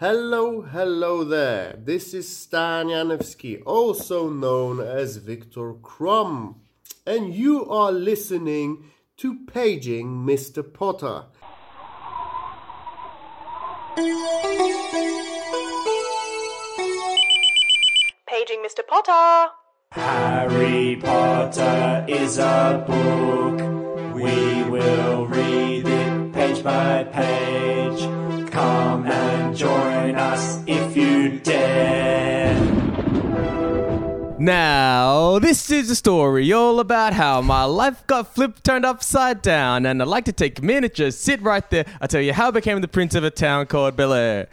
Hello, hello there. This is Stan Janevsky, also known as Viktor Krum, and you are listening to Paging Mr. Potter. Paging Mr. Potter. Harry Potter is a book. We will read it page by page. Come and join us if you dare. Now, this is a story all about how my life got flipped, turned upside down, and I'd like to take just sit right there. I'll tell you how I became the prince of a town called Bel Air.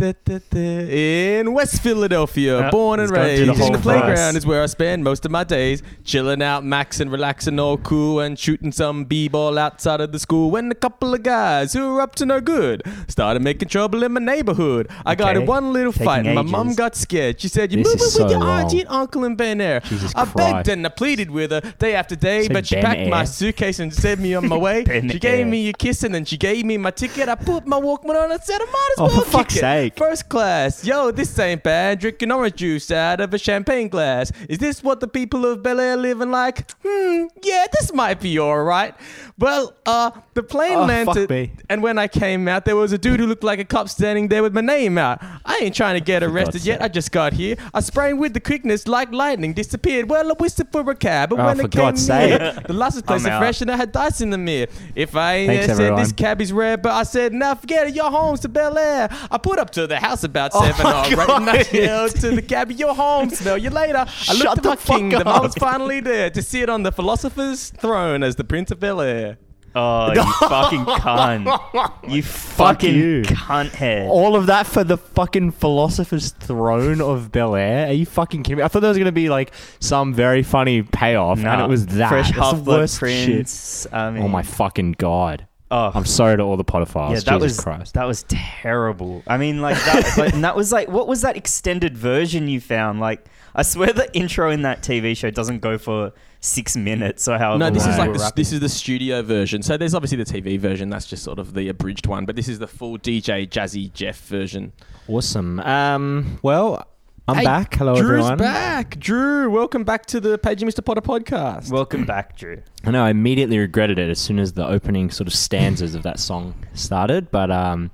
In West Philadelphia, Yep, born and he's gone through raised. the In the playground is where I spend most of my days, chilling out, maxing, relaxing, all cool, and shooting some b-ball outside of the school. When a couple of guys who were up to no good started making trouble in my neighborhood. I got in one little Taking fight, and my mom got scared. She said, "You This moving with so your wrong. auntie and uncle in Bel Air." Jesus I begged and I pleaded with her day after day, Say but she Ben packed my suitcase and sent me on my way. She gave Air. me a kiss and then she gave me my ticket. I put my Walkman on and said, "I might as Oh, well for fuck's kick sake. First class, yo, this ain't bad. Drinking orange juice out of a champagne glass. Is this what the people of Bel Air living like? Hmm, yeah, this might be alright. Well, uh, the plane Oh, landed, and when I came out, there was a dude who looked like a cop standing there with my name out. I ain't trying to get arrested yet. sake. I just got here. I sprang with the quickness like lightning, disappeared. Well, I whistled for a cab, but Oh, when it came God's near, the last place I'm fresh and I had dice in the mirror. If I ain't Thanks, said everyone. this cab is red, but I said, now forget it, your home's to Bel Air. I put up to the house about oh seven. my all right, and I God. yelled to the cabbie, your home, smell you later. I Shut looked at the my fuck kingdom, I was finally there to sit on the philosopher's throne as the Prince of Bel Air. Oh, you fucking cunt. You fucking you. cunt head. All of that for the fucking philosopher's throne of Bel Air? Are you fucking kidding me? I thought there was gonna be like some very funny payoff, and it was that. Fresh That's the Half Blood worst shit. Prince. I mean, Oh my fucking god! Oh, I'm sorry to all the podophiles. yeah, that Jesus was Christ. that was terrible. I mean, like that, like, and that was like, what was that extended version you found? Like, I swear the intro in that TV show doesn't go for six minutes or however. No, this long is like the, this is the studio version. So there's obviously the TV version. That's just sort of the abridged one. But this is the full DJ Jazzy Jeff version. awesome. Um, well, I'm Hey, back. Hello, everyone. Drew's everyone. back. Drew, welcome back to the Page Mr. Potter podcast. Welcome back, Drew. I know I immediately regretted it as soon as the opening sort of stanzas of that song started, but um,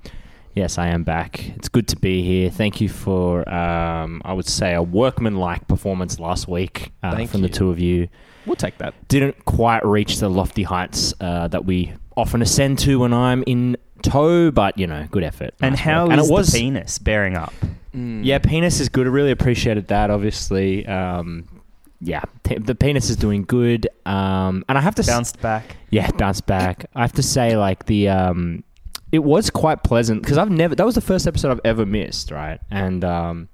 yes, I am back. It's good to be here. Thank you for, um, I would say, a workman-like performance last week uh, Thank from the two of you. we'll take that. Didn't quite reach the lofty heights uh, that we often ascend to when I'm in tow, but you know, good effort. And Nice how work. is and it was the penis bearing up? Yeah, penis is good. I really appreciated that. Obviously, um, yeah, the penis is doing good. Um, and I have to s- Bounced back. yeah, bounce back. I have to say, like the um, it was quite pleasant because I've never. That was the first episode I've ever missed, right? And um,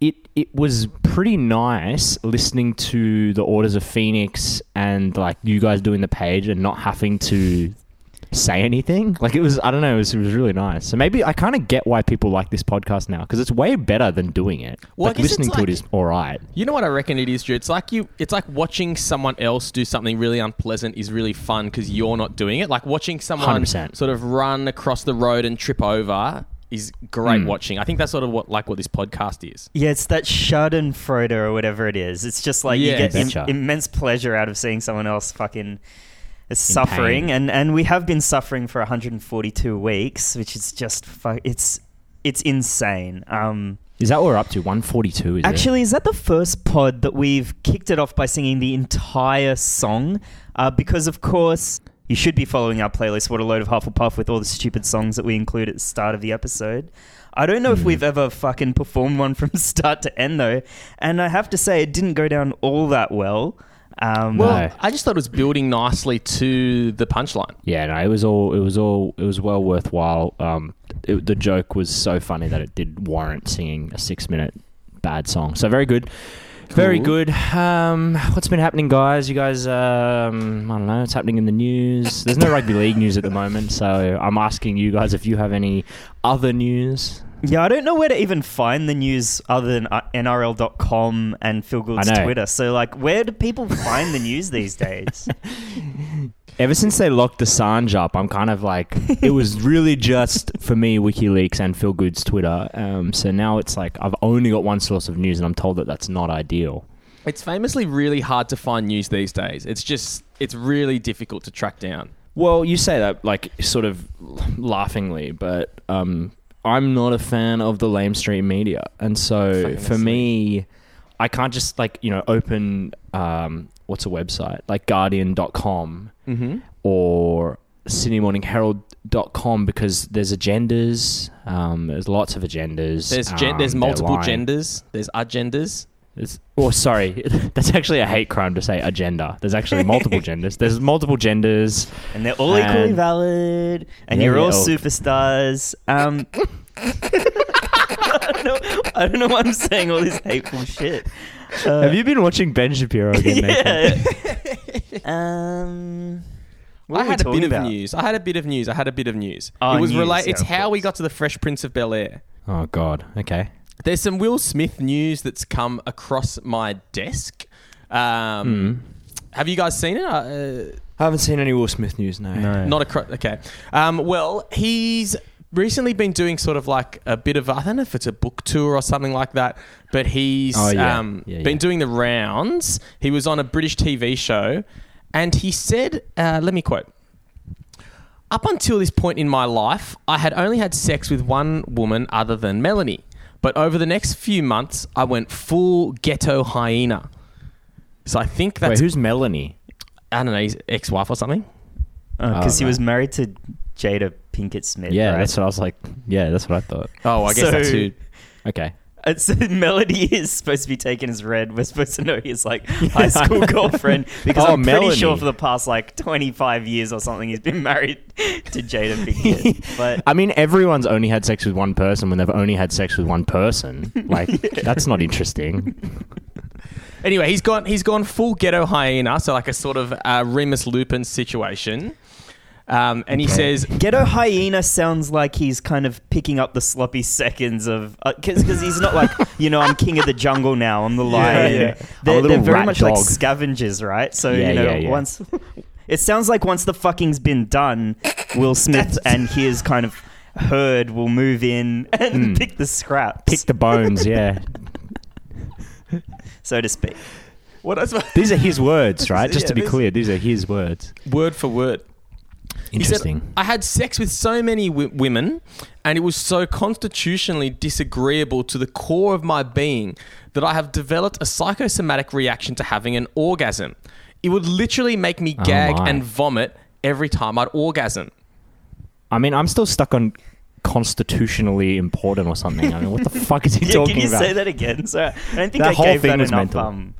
it it was pretty nice listening to the Orders of Phoenix and like you guys doing the page and not having to say anything. Like it was, I don't know, it was, it was really nice. So maybe I kind of get why people like this podcast now because it's way better than doing it. Well, like listening to like- it is all right. You know what I reckon it is, Drew? It's like you. It's like watching someone else do something really unpleasant is really fun because you're not doing it. Like watching someone 100%. sort of run across the road and trip over is great Mm. watching. I think that's sort of what like what this podcast is. Yeah, it's that Schadenfreude or whatever it is. It's just like Yeah, you get im- immense pleasure out of seeing someone else fucking suffering, pain. and and we have been suffering for 142 weeks, which is just fu- it's it's insane. Um, Is that what we're up to? 142, is actually, is that the first pod that we've kicked it off by singing the entire song? Uh, because of course. You should be following our playlist, What a Load of Hufflepuff, with all the stupid songs that we include at the start of the episode. I don't know if Hmm. we've ever fucking performed one from start to end, though. And I have to say, it didn't go down all that well. Um, No. Well, I just thought it was building nicely to the punchline. Yeah, no, it was all it was all it was well worthwhile. Um, it, the joke was so funny that it did warrant singing a six minute bad song. So very good, very good. Um, what's been happening, guys? You guys, um, I don't know. What's happening in the news? There's no rugby league news at the moment, so I'm asking you guys if you have any other news. Yeah, I don't know where to even find the news other than uh, NRL.com and Phil Gould's Twitter. So, like, where do people find the news these days? Ever since they locked Assange up, I'm kind of like, it was really just for me, WikiLeaks and Phil Gould's Twitter. Um, so now it's like I've only got one source of news, and I'm told that that's not ideal. It's famously really hard to find news these days. It's just it's really difficult to track down. Well, you say that like sort of laughingly, but um, I'm not a fan of the lamestream media, and so Fucking for me, I can't just like you know open um, what's a website like Guardian.com Mm-hmm. or SydneyMorningHerald.com because there's agendas. Um, there's lots of agendas. There's gen- um, there's multiple genders. There's agendas. There's, oh, sorry, that's actually a hate crime to say agenda. There's actually multiple genders. There's multiple genders. and they're all equally valid, and Yeah, you're all yeah, oh. superstars. Um, I, don't know, I don't know why I'm saying all this hateful shit. Uh, Have you been watching Ben Shapiro again? Yeah. um, what I were we had a bit talking of news. I had a bit of news. I had a bit of news. Oh, it was news, related. yeah, It's of how we got to the Fresh Prince of Bel Air. Oh God. Okay. There's some Will Smith news that's come across my desk. Um, Have you guys seen it? Uh, I haven't seen any Will Smith news. No. No. Not across. Okay. Um, well, he's recently been doing sort of like a bit of I don't know if it's a book tour or something like that, but he's Oh, yeah. um, Yeah, been yeah. doing the rounds. He was on a British TV show, and he said, uh, "Let me quote." Up until this point in my life, I had only had sex with one woman other than Melanie. But over the next few months, I went full ghetto hyena. So I think Wait, that's who's Melanie? I don't know, his ex-wife or something. Oh, because Oh, he was married to Jada Pinkett Smith. Yeah, right? that's what I was like. Yeah, that's what I thought. Oh, I guess So- that's who. Okay. So Melody is supposed to be taken as red. We're supposed to know his like high school girlfriend because Oh, I'm pretty Melanie. sure for the past like 25 years or something he's been married to Jada Pinkett. but I mean, everyone's only had sex with one person when they've only had sex with one person. Like, that's not interesting. Anyway, he's gone. He's gone full ghetto hyena, so like a sort of uh, Remus Lupin situation. Um, and he says, Ghetto Hyena sounds like he's kind of picking up the sloppy seconds of because he's not like you know I'm king of the jungle now I'm the lion. yeah. They're, they're very rat much like scavengers, right? So Yeah, you know yeah, yeah. once it sounds like once the fucking's been done, Will Smith and his kind of herd will move in and pick the scraps, Pick the bones. Yeah. so to speak. "What is These are his words, right? Just Yeah, to be this- clear, these are his words. word for word?" He said, I had sex with so many w- women, and it was so constitutionally disagreeable to the core of my being that I have developed a psychosomatic reaction to having an orgasm. It would literally make me Oh gag my. and vomit every time I'd orgasm. I mean, I'm still stuck on constitutionally important or something. I mean, what the fuck is he Yeah, talking can you about? say that again? So I don't think That I whole gave thing that was enough mental. um,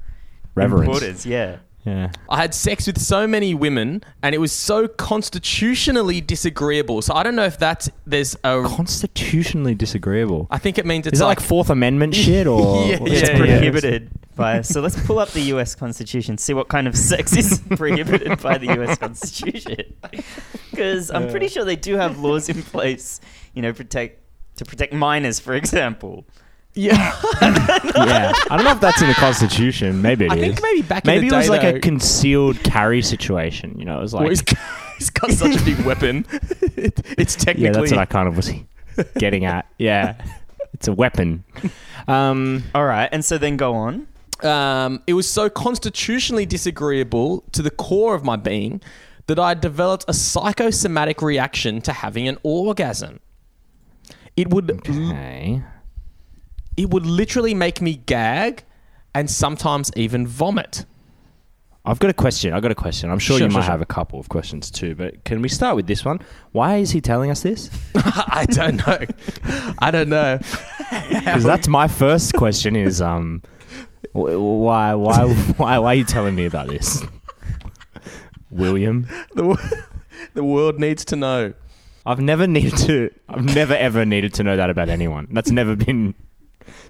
Reverence. importance. Yeah. Yeah. I had sex with so many women, and it was so constitutionally disagreeable. So I don't know if that's there's a. Constitutionally disagreeable. I think it means it's Is that like Fourth Amendment shit or? Yeah, It's yeah, prohibited by. So let's pull up the U.S. Constitution, see what kind of sex is prohibited by the U.S. Constitution. Because I'm pretty sure they do have laws in place, you know, protect to protect minors, for example. Yeah. yeah. I don't know if that's in the Constitution. Maybe it is. I think maybe back Maybe in the day, it was day, like though- a concealed carry situation. You know, it was like. Well, he's, he's got such a big weapon. It- it's technically. yeah, that's what I kind of was getting at. Yeah. It's a weapon. Um, All right, and so then go on. um, it was so constitutionally disagreeable to the core of my being that I developed a psychosomatic reaction to having an orgasm. It would okay. It would literally make me gag and sometimes even vomit. I've got a question. I've got a question. I'm sure, Sure, you sure, might sure. have a couple of questions too, but can we start with this one? Why is he telling us this? I don't know. I don't know. Because that's my first question is um wh- why why why why are you telling me about this? William, The, wo- the world needs to know. I've never needed to I've never ever needed to know that about anyone. That's never been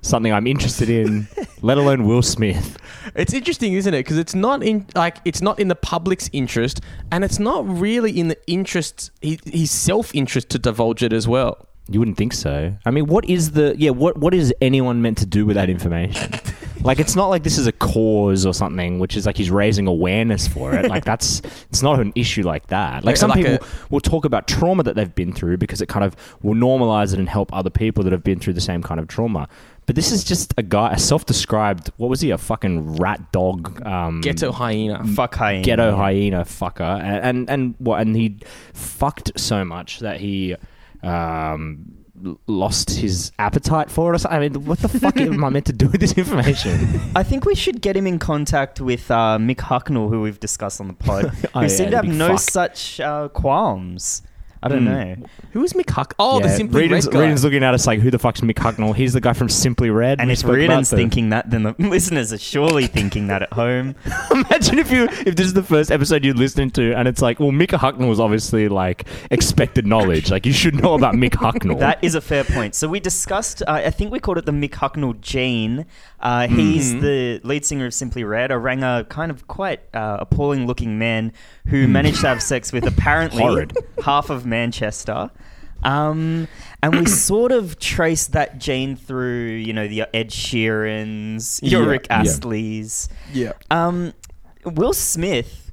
something I'm interested in, let alone Will Smith. It's interesting, isn't it? Because it's not in like it's not in the public's interest, and it's not really in the interest his, self interest to divulge it as well. You wouldn't think so. I mean, what is the yeah? What what is anyone meant to do with that information? Like it's not like this is a cause or something, which is like he's raising awareness for it. Like that's it's not an issue like that. Like some like people a- will talk about trauma that they've been through because it kind of will normalize it and help other people that have been through the same kind of trauma. But this is just a guy, a self-described. What was he? A fucking rat dog. Um, Ghetto hyena. Fuck hyena. ghetto hyena fucker, and and, and what? And he fucked so much that he um, lost his appetite for it. Or something. I mean, what the fuck am I meant to do with this information? I think we should get him in contact with uh, Mick Hucknall, who we've discussed on the pod, who Oh, yeah, seemed to have no fuck. such uh, qualms. I don't Hmm. know. Who is Mick Huck? Oh, the Yeah, Simply Reedon's, Red guy. Reedon's looking at us like, who the fuck's Mick Hucknall? He's the guy from Simply Red. And we if spoke about Reedon's the- thinking that, then the listeners are surely thinking that at home. Imagine if you if this is the first episode you're listening to, and it's like, well, Mick Hucknall was obviously like expected knowledge. Like you should know about Mick Hucknall. That is a fair point. So we discussed, uh, I think we called it the Mick Hucknall gene. Uh, he's Hmm. the lead singer of Simply Red, a ranger, kind of quite uh, appalling looking man who managed to have sex with apparently half of Manchester. Um, and we sort of trace that gene through, you know, the Ed Sheerans, your Yeah, Rick yeah. Astley's. yeah. Um, Will Smith,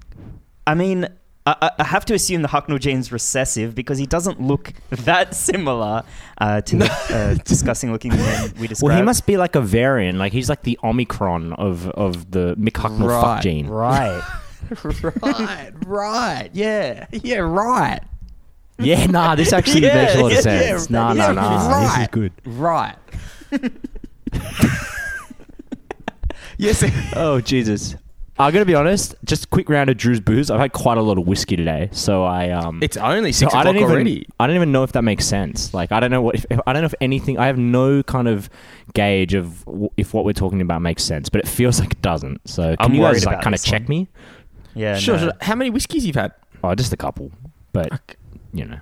I mean, I, I- I have to assume the Hucknall gene's recessive because he doesn't look that similar uh, to the uh, disgusting looking man we described. well, he must be like a variant. Like he's like the Omicron of of the Mick Hucknall fuck gene. Right. right, right. Yeah, yeah, right. Yeah, nah, this actually Yeah, makes a lot of yeah, sense. yeah, nah, nah, yeah, nah. This is good. Right. yes. Oh Jesus. I'm gonna be honest. Just a quick round of Drew's booze. I've had quite a lot of whiskey today, so I um. It's only so six I don't even. already. I don't even know if that makes sense. Like I don't know what if, if I don't know if anything. I have no kind of gauge of w- if what we're talking about makes sense, but it feels like it doesn't. So can I'm you worried guys like about kind of this check one. me? Yeah. Sure, no. sure. How many whiskeys you've had? Oh, just a couple, but you know,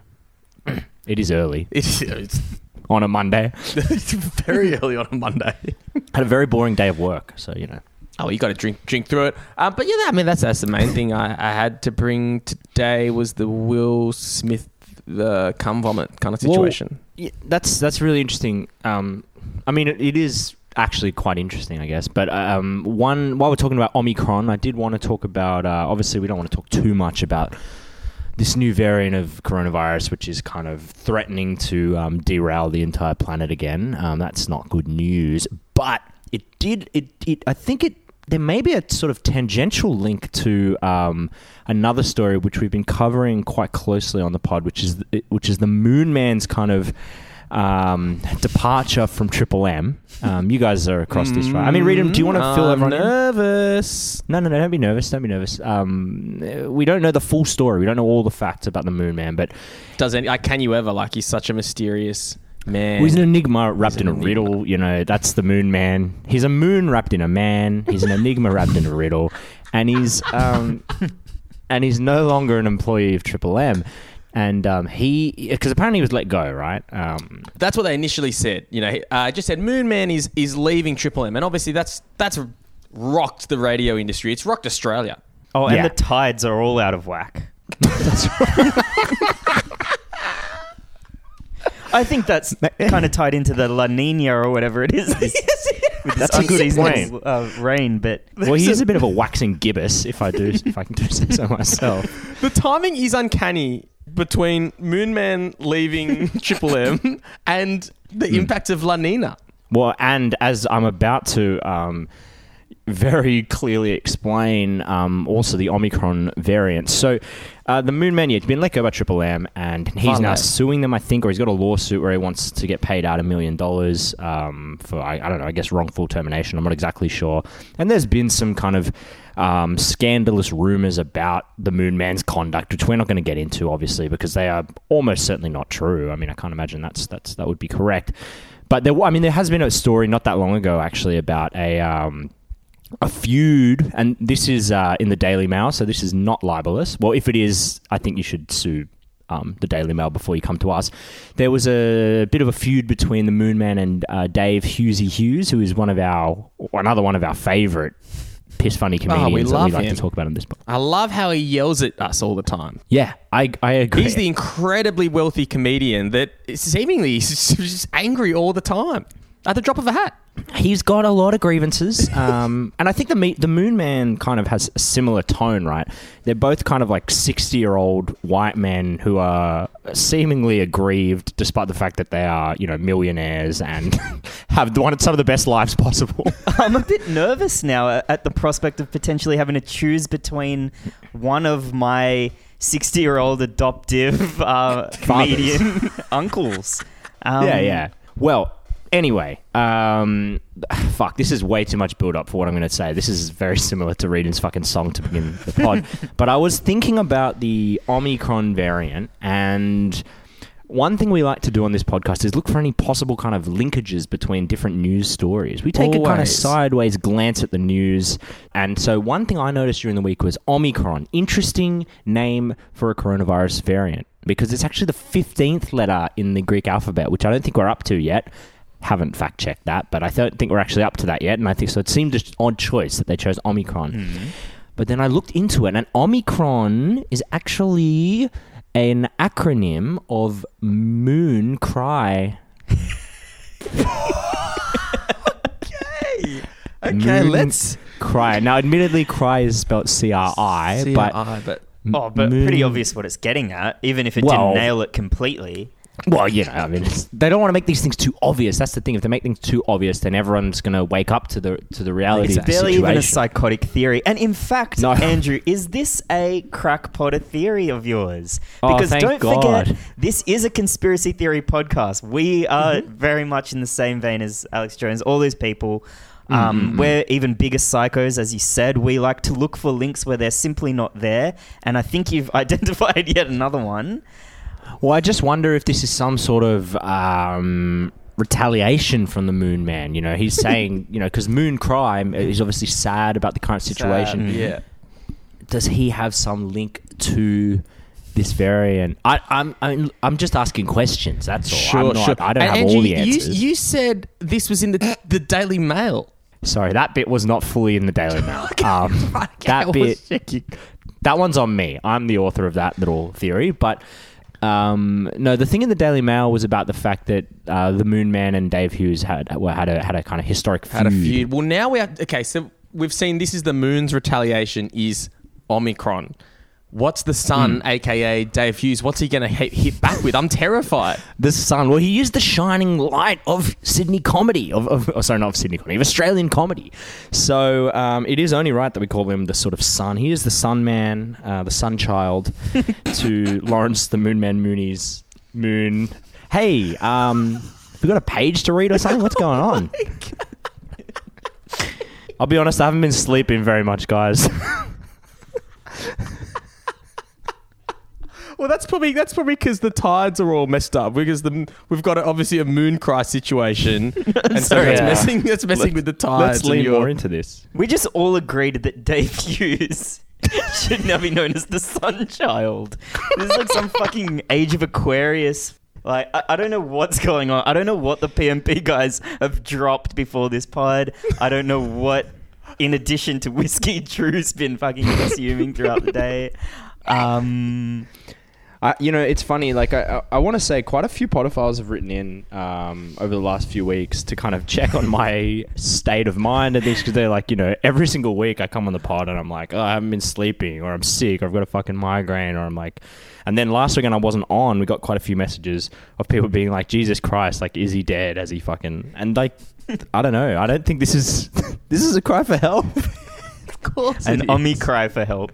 it is early It's, it's, on a Monday. it's very early on a Monday. Had a very boring day of work, so you know. Oh, you got to drink drink through it. Um, but yeah, I mean that's that's the main thing I, I had to bring today was the Will Smith the cum vomit kind of Well, situation. Yeah, that's that's really interesting. Um, I mean, it, it is actually quite interesting, I guess. But um, one while we're talking about Omicron, I did want to talk about. Uh, obviously, we don't want to talk too much about this new variant of coronavirus, which is kind of threatening to um, derail the entire planet again. Um, that's not good news, but it did. It, it I think it. There may be a sort of tangential link to um, another story which we've been covering quite closely on the pod, which is which is the Moon Man's kind of um, departure from Triple M. Um, you guys are across this, right? I mean, Reedham, do you want to fill I'm everyone in? nervous. No, no, no. Don't be nervous. Don't be nervous. Um, we don't know the full story. We don't know all the facts about the Moon Man, but Does any? Like, can you ever? Like, he's such a mysterious man. he's an enigma wrapped He's in a enigma. riddle. You know, that's the Moon Man. He's a moon wrapped in a man. He's an enigma wrapped in a riddle, and he's um, and he's no longer an employee of Triple M. And um, he, because apparently he was let go, right? Um, That's what they initially said. You know, I uh, just said Moon Man is is leaving Triple M, and obviously that's that's rocked the radio industry. It's rocked Australia. Oh, and Yeah. the tides are all out of whack. I think that's kind of tied into the La Nina or whatever it is. with this That's a good unseasonal, point. Uh, rain, but well, he is a bit of a waxing gibbous, if I do, if I can do say so myself. The timing is uncanny between Moon Man leaving Triple M and the Hmm. impact of La Nina. Well, and as I'm about to um, very clearly explain, um, also the Omicron variant. So, uh, the Moon Man, yeah, he's been let go by Triple M, and he's now Vale. suing them, I think, or he's got a lawsuit where he wants to get paid out a million dollars um, for, I, I don't know, I guess wrongful termination. I'm not exactly sure. And there's been some kind of um, scandalous rumors about the Moon Man's conduct, which we're not going to get into, obviously, because they are almost certainly not true. I mean, I can't imagine that's that's that would be correct. But there, I mean, there has been a story not that long ago, actually, about a um, a feud, and this is uh, in the Daily Mail, so this is not libelous. Well, if it is, I think you should sue um, the Daily Mail before you come to us. There was a bit of a feud between the Moon Man and uh, Dave Hughesy Hughes, who is one of our another one of our favourite piss funny comedians Oh, we that we like him. to talk about in this book. I love how he yells at us all the time. Yeah, I I agree. He's the incredibly wealthy comedian that seemingly is just angry all the time. At the drop of a hat. He's got a lot of grievances, um, and I think the me- the Moon Man kind of has a similar tone, right? They're both kind of like sixty year old white men who are seemingly aggrieved, despite the fact that they are, you know, millionaires and have wanted some of the best lives possible. I'm a bit nervous now at- at the prospect of potentially having to choose between one of my 60 year old adoptive uh, comedian uncles. Um, yeah, yeah. Well, anyway, um, fuck, this is way too much build up for what I'm going to say. This is very similar to Reading's fucking song to begin the pod. but I was thinking about the Omicron variant and. One thing we like to do on this podcast is look for any possible kind of linkages between different news stories. We take a kind of Always. sideways glance at the news. And so, one thing I noticed during the week was Omicron. Interesting name for a coronavirus variant because it's actually the 15th letter in the Greek alphabet, which I don't think we're up to yet. Haven't fact checked that, but I don't think we're actually up to that yet. And I think so. It seemed an odd choice that they chose Omicron. Hmm. But then I looked into it, and Omicron is actually an acronym of Moon Cry. Okay, Moon let's. Cry. Now, admittedly, cry is spelled C R I, but but Oh, but Moon- pretty obvious what it's getting at, even if it Well- didn't nail it completely. Well, you know, I mean, they don't want to make these things too obvious. That's the thing. If they make things too obvious, then everyone's going to wake up to the to the reality It's of the barely even a psychotic theory. And in fact, No. Andrew, is this a crackpotter theory of yours? Oh, Because thank don't God. forget, this is a conspiracy theory podcast. We are Mm-hmm. very much in the same vein as Alex Jones, all those people. Mm-hmm, Um, We're even bigger psychos, as you said. We like to look for links where they're simply not there. And I think you've identified yet another one. Well, I just wonder if this is some sort of um, retaliation from the Moon Man. You know, he's saying, you know, because Moon Crime is obviously sad about the current situation. Sad, Yeah. Does he have some link to this variant? I, I'm, I'm, I'm just asking questions. That's all. Sure, I'm not, sure. I don't And have Andrew, all the answers. You, said this was in the the Daily Mail. Sorry, that bit was not fully in the Daily Mail. um, that bit, that one's on me. I'm the author of that little theory. But um, no, the thing in the Daily Mail was about the fact that uh, the Moon Man and Dave Hughes had had a had a kind of historic feud. Had a feud. Well, now we have. Okay, so we've seen this is the moon's retaliation is Omicron. What's the sun, aka Dave Hughes? What's he going to hit, hit back with? I'm terrified. The sun. Well, he used the shining light of Sydney comedy. Of, of oh, sorry, not of Sydney comedy, of Australian comedy. So um, it is only right that we call him the sort of sun. He is the sun man, uh, the sun child to Lawrence the Moon Man Mooney's moon. Hey, um, we got a page to read or something? What's going on? I'll be honest, I haven't been sleeping very much, guys. Well, that's probably that's probably because the tides are all messed up. Because the we've got a, obviously a moon cry situation, and so Sorry. that's Yeah. messing that's messing with the tides. Let's lean your- more into this. We just all agreed that Dave Hughes should now be known as the Sun Child. This is like some fucking Age of Aquarius. Like I, I don't know what's going on. I don't know what the PMP guys have dropped before this pod. I don't know what, in addition to whiskey, Drew's been fucking consuming throughout the day. Um, I, you know, it's funny. Like, I, I, I want to say quite a few podophiles have written in um, over the last few weeks to kind of check on my state of mind and things because they're like, you know, every single week I come on the pod and I'm like, oh, I haven't been sleeping or I'm sick or I've got a fucking migraine or I'm like, and then last weekend I wasn't on. We got quite a few messages of people being like, Jesus Christ, like, is he dead? Has he fucking and like, I don't know. I don't think this is this is a cry for help. Of course, an. Omi cry for help.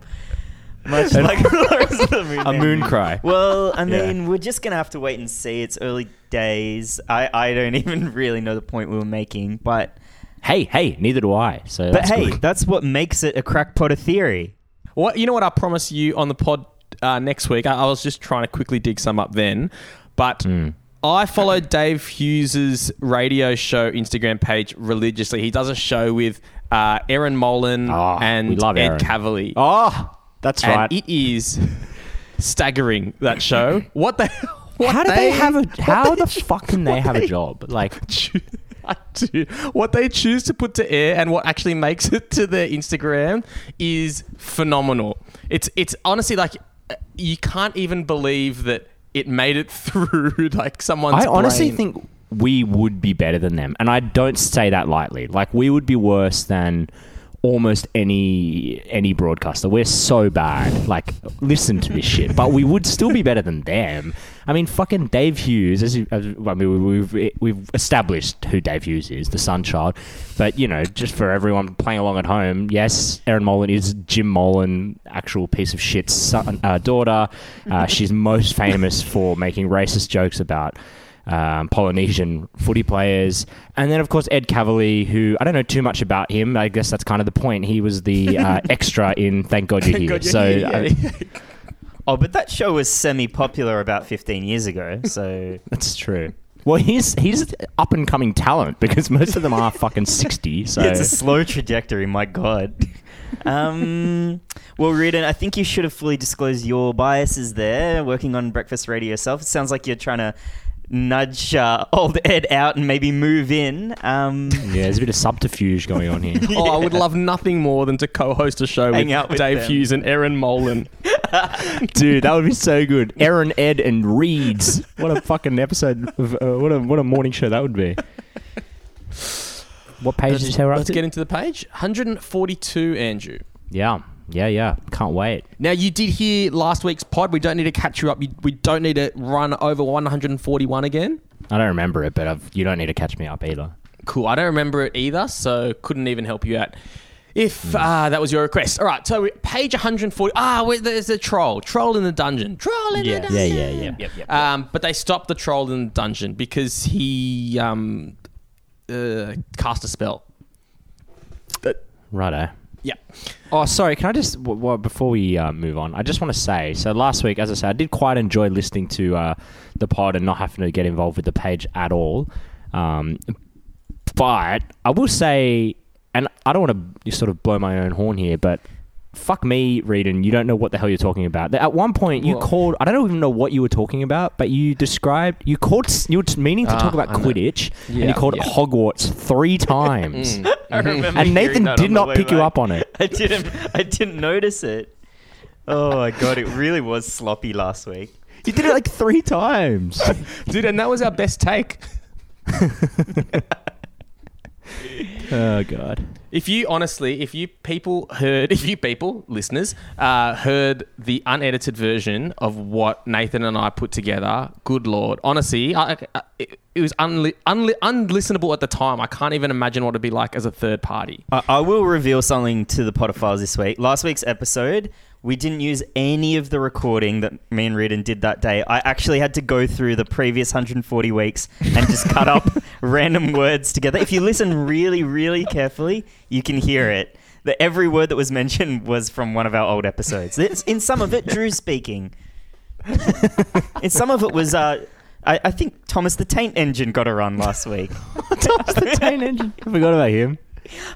Much like Lawrence of the Moon a moon cry. Well, I Yeah. mean, we're just gonna have to wait and see. It's early days. I, I don't even really know the point we were making, but Hey, hey, neither do I. So, but that's hey, good. that's what makes it a crackpotter theory. What you know? What I promise you on the pod uh, next week. I, I was just trying to quickly dig some up then, but Hmm. I followed Dave Hughes's radio show Instagram page religiously. He does a show with uh, Erin Molan Oh, and love Ed Aaron. Kavalee. Oh, that's and right. it is staggering that show. What the? What how do they, have a? How the fuck can they have a job? Like, What they choose to put to air and what actually makes it to their Instagram is phenomenal. It's it's honestly like uh, you can't even believe that it made it through like someone's I honestly brain. think we would be better than them. And I don't say that lightly. Like we would be worse than almost any any broadcaster. We're so bad. Like listen to this shit, but we would still be better than them. I mean, fucking Dave Hughes. As, you- as I mean, we've we've established who Dave Hughes is, the Sun Child. But you know, just for everyone playing along at home, yes, Erin Molan is Jim Molan, actual piece of shit son, uh, daughter. Uh, she's most famous for making racist jokes about um, Polynesian footy players. And then, of course, Ed Kavalee, who I don't know too much about him. I guess that's kind of the point. He was the uh, extra in Thank God You're Here. so, uh, Oh, but that show was semi-popular about 15 years ago. So that's true. Well, he's he's up and coming talent because most of them are fucking sixty. So it's a slow trajectory. My God. Um, well, Reardon, I think you should have fully disclosed your biases there. Working on breakfast radio yourself, it sounds like you're trying to nudge uh, old Ed out and maybe move in. Um, yeah, there's a bit of subterfuge going on here. Oh, I would love nothing more than to co-host a show Hang with, out with Dave them. Hughes and Erin Molan. Dude, that would be so good. Erin, Ed, and Reeds. What a fucking episode! Of, uh, what a what a morning show that would be. What page Let's, did you say we're up let's to? get into the page. 142, Andrew. yeah, yeah, yeah. Can't wait. Now, you did hear last week's pod. We don't need to catch you up. You, we don't need to run over 141 again. I don't remember it, but I've, you don't need to catch me up either. Cool. I don't remember it either, so couldn't even help you out. If uh, that was your request. All right, so page 140. Ah, wait, there's a troll. Troll in the dungeon. Troll in Yeah. the dungeon. Yeah, yeah, yeah. yep, Um, but they stopped the troll in the dungeon because he um, uh, cast a spell. Righto. Yeah. Oh, sorry. Can I just w- w- before we uh, move on, I just want to say. So last week, as I said, I did quite enjoy listening to uh, the pod and not having to get involved with the page at all. Um, but I will say, and I don't want to sort of blow my own horn here, but fuck me, Reedon, you don't know what the hell you're talking about. At one point, you Well- called. I don't even know what you were talking about, but you described. You called. You were meaning to Ah, talk about. Quidditch, and you called yeah. it Hogwarts three times. I remember And Nathan did not pick you up on it. I didn't. I didn't notice it. Oh my god! It really was sloppy last week. You did it like three times. Dude, and that was our best take. Oh god. If you honestly, if you people heard, if you people, listeners, uh, heard the unedited version of what Nathan and I put together, good lord, honestly, I, I, it, it was unli- unli- unlistenable at the time. I can't even imagine what it'd be like as a third party. I, I will reveal something to the Potterfiles this week. Last week's episode, we didn't use any of the recording that me and Reardon did that day. I actually had to go through the previous 140 weeks and just cut up random words together. If you listen really, really carefully, you can hear it. That every word that was mentioned was from one of our old episodes. It's, in some of it, Drew speaking. in some of it was. Uh, I, I think Thomas the Taint Engine got a run last week. Thomas the Taint Engine. I forgot about him.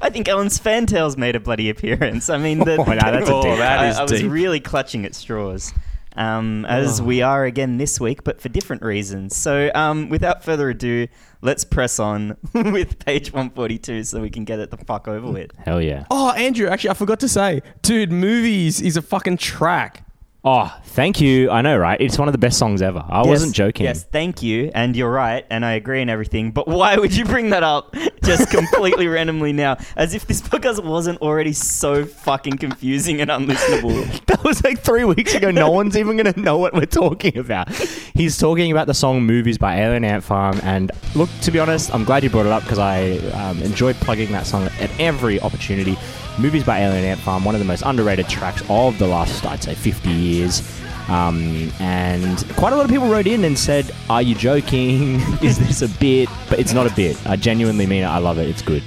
I think Allen's Fantales made a bloody appearance. I mean, the, Oh, no, that's a deep that I, is I was deep. really clutching at straws, um, as we are again this week, but for different reasons. So, um, without further ado, let's press on with page 142 so we can get it the fuck over with. Hell yeah. Oh, Andrew, actually, I forgot to say, dude, movies is a fucking track. Oh, thank you. I know, right? It's one of the best songs ever. I wasn't joking. Yes, thank you, and you're right, and I agree and everything. But why would you bring that up just completely randomly now, as if this podcast wasn't already so fucking confusing and unlistenable? That was like three weeks ago. No one's even going to know what we're talking about. He's talking about the song Movies by Alien Ant Farm. And look, to be honest, I'm glad you brought it up because I um, enjoy plugging that song at every opportunity. Movies by Alien Ant Farm, one of the most underrated tracks of the last, I'd say, 50 years. Um, and quite a lot of people wrote in and said, Are you joking? Is this a bit? But it's not a bit. I genuinely mean it. I love it. It's good.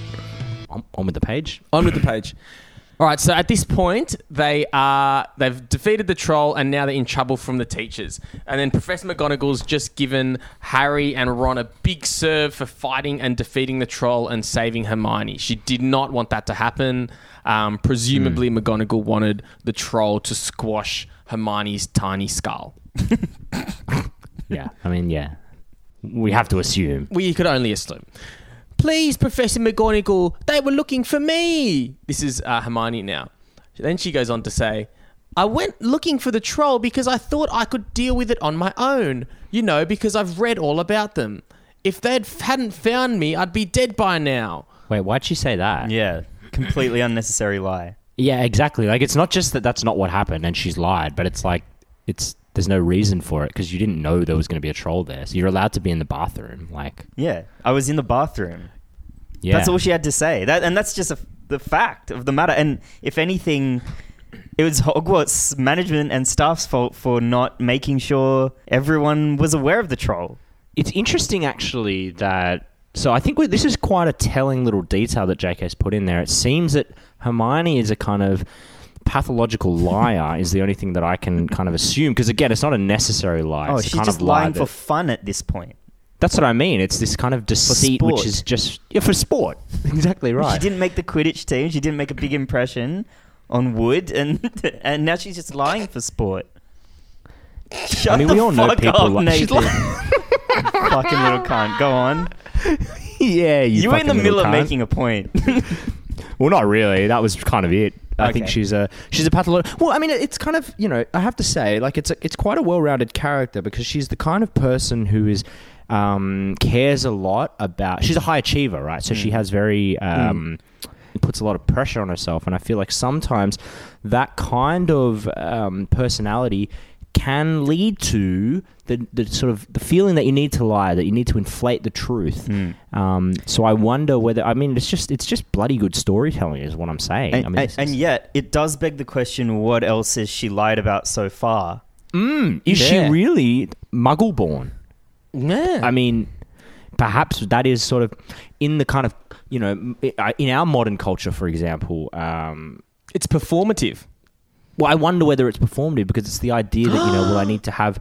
On, on with the page. On with the page. All right, so at this point, they are they've defeated the troll, and now they're in trouble from the teachers. And then Professor McGonagall's just given Harry and Ron a big serve for fighting and defeating the troll and saving Hermione. She did not want that to happen. Um, presumably, McGonagall wanted the troll to squash Hermione's tiny skull. Yeah. I mean, yeah. We have to assume. We could only assume. Please, Professor McGonagall, they were looking for me. This is uh, Hermione now. Then she goes on to say, I went looking for the troll because I thought I could deal with it on my own. You know, because I've read all about them. if they hadn't found me, I'd be dead by now. Wait, why'd she say that? Yeah, completely unnecessary lie. Yeah, exactly. Like it's not just that that's not what happened and she's lied, but it's like it's there's no reason for it because you didn't know there was going to be a troll there. So you're allowed to be in the bathroom. Like, Yeah, I was in the bathroom. yeah, That's all she had to say. That and that's just a, the fact of the matter. And if anything, it was Hogwarts management and staff's fault for not making sure everyone was aware of the troll. It's interesting actually that. So I think we- this is quite a telling little detail that JK's put in there. It seems that Hermione is a kind of pathological liar. is the only thing that I can kind of assume because again, it's not a necessary lie. Oh, it's she's kind just of lie lying that- for fun at this point. That's what I mean. It's this kind of deceit, which sport. is just yeah for sport. exactly right. She didn't make the Quidditch team. She didn't make a big impression on Wood, and and now she's just lying for sport. Shut I mean, the we all know fuck people up, li- she's Nathan. Fucking little cunt. Go on. yeah, you, You, were in the fucking middle of cunt. making a point. Well, not really. That was kind of it. I think Okay. she's a she's a pathological. Well, I mean, it's kind of you know I have to say like it's a, it's quite a well-rounded character because she's the kind of person who is um, cares a lot about. She's a high achiever, right? So she has very um, puts a lot of pressure on herself, and I feel like sometimes that kind of um, personality can lead to the, the sort of the feeling that you need to lie, that you need to inflate the truth. Um, so I wonder whether I mean it's just it's just bloody good storytelling is what I'm saying. and, I mean, and, and yet, it does beg the question: What else has she lied about so far? Mm, is Yeah. she really Muggle born? Yeah. I mean, perhaps that is sort of in the kind of you know in our modern culture, for example. Um, it's performative. Well, I wonder whether it's performative because it's the idea that you know, well, I need to have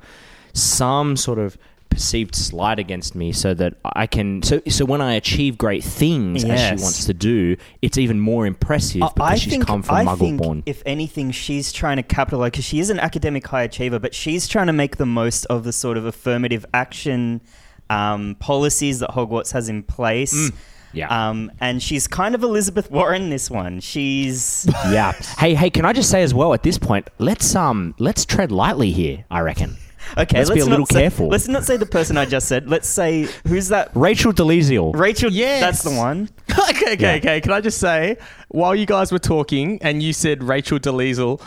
some sort of perceived slight against me so that I can so so when I achieve great things as she wants to do, it's even more impressive because I she's think, come from I Muggle think born. if anything, she's trying to capitalize because she is an academic high achiever, but she's trying to make the most of the sort of affirmative action um, policies that Hogwarts has in place. Mm. Yeah. Um, and she's kind of Elizabeth Warren. This one, she's yeah. Hey, hey, can I just say as well at this point, let's um let's tread lightly here, I reckon. okay. Let's be a not little say- careful. Let's not say the person I just said. Let's say who's that? Rachel Delezio. Rachel. Yes. that's the one. okay, okay, Yeah. okay. Can I just say, while you guys were talking and you said Rachel DeLiesel,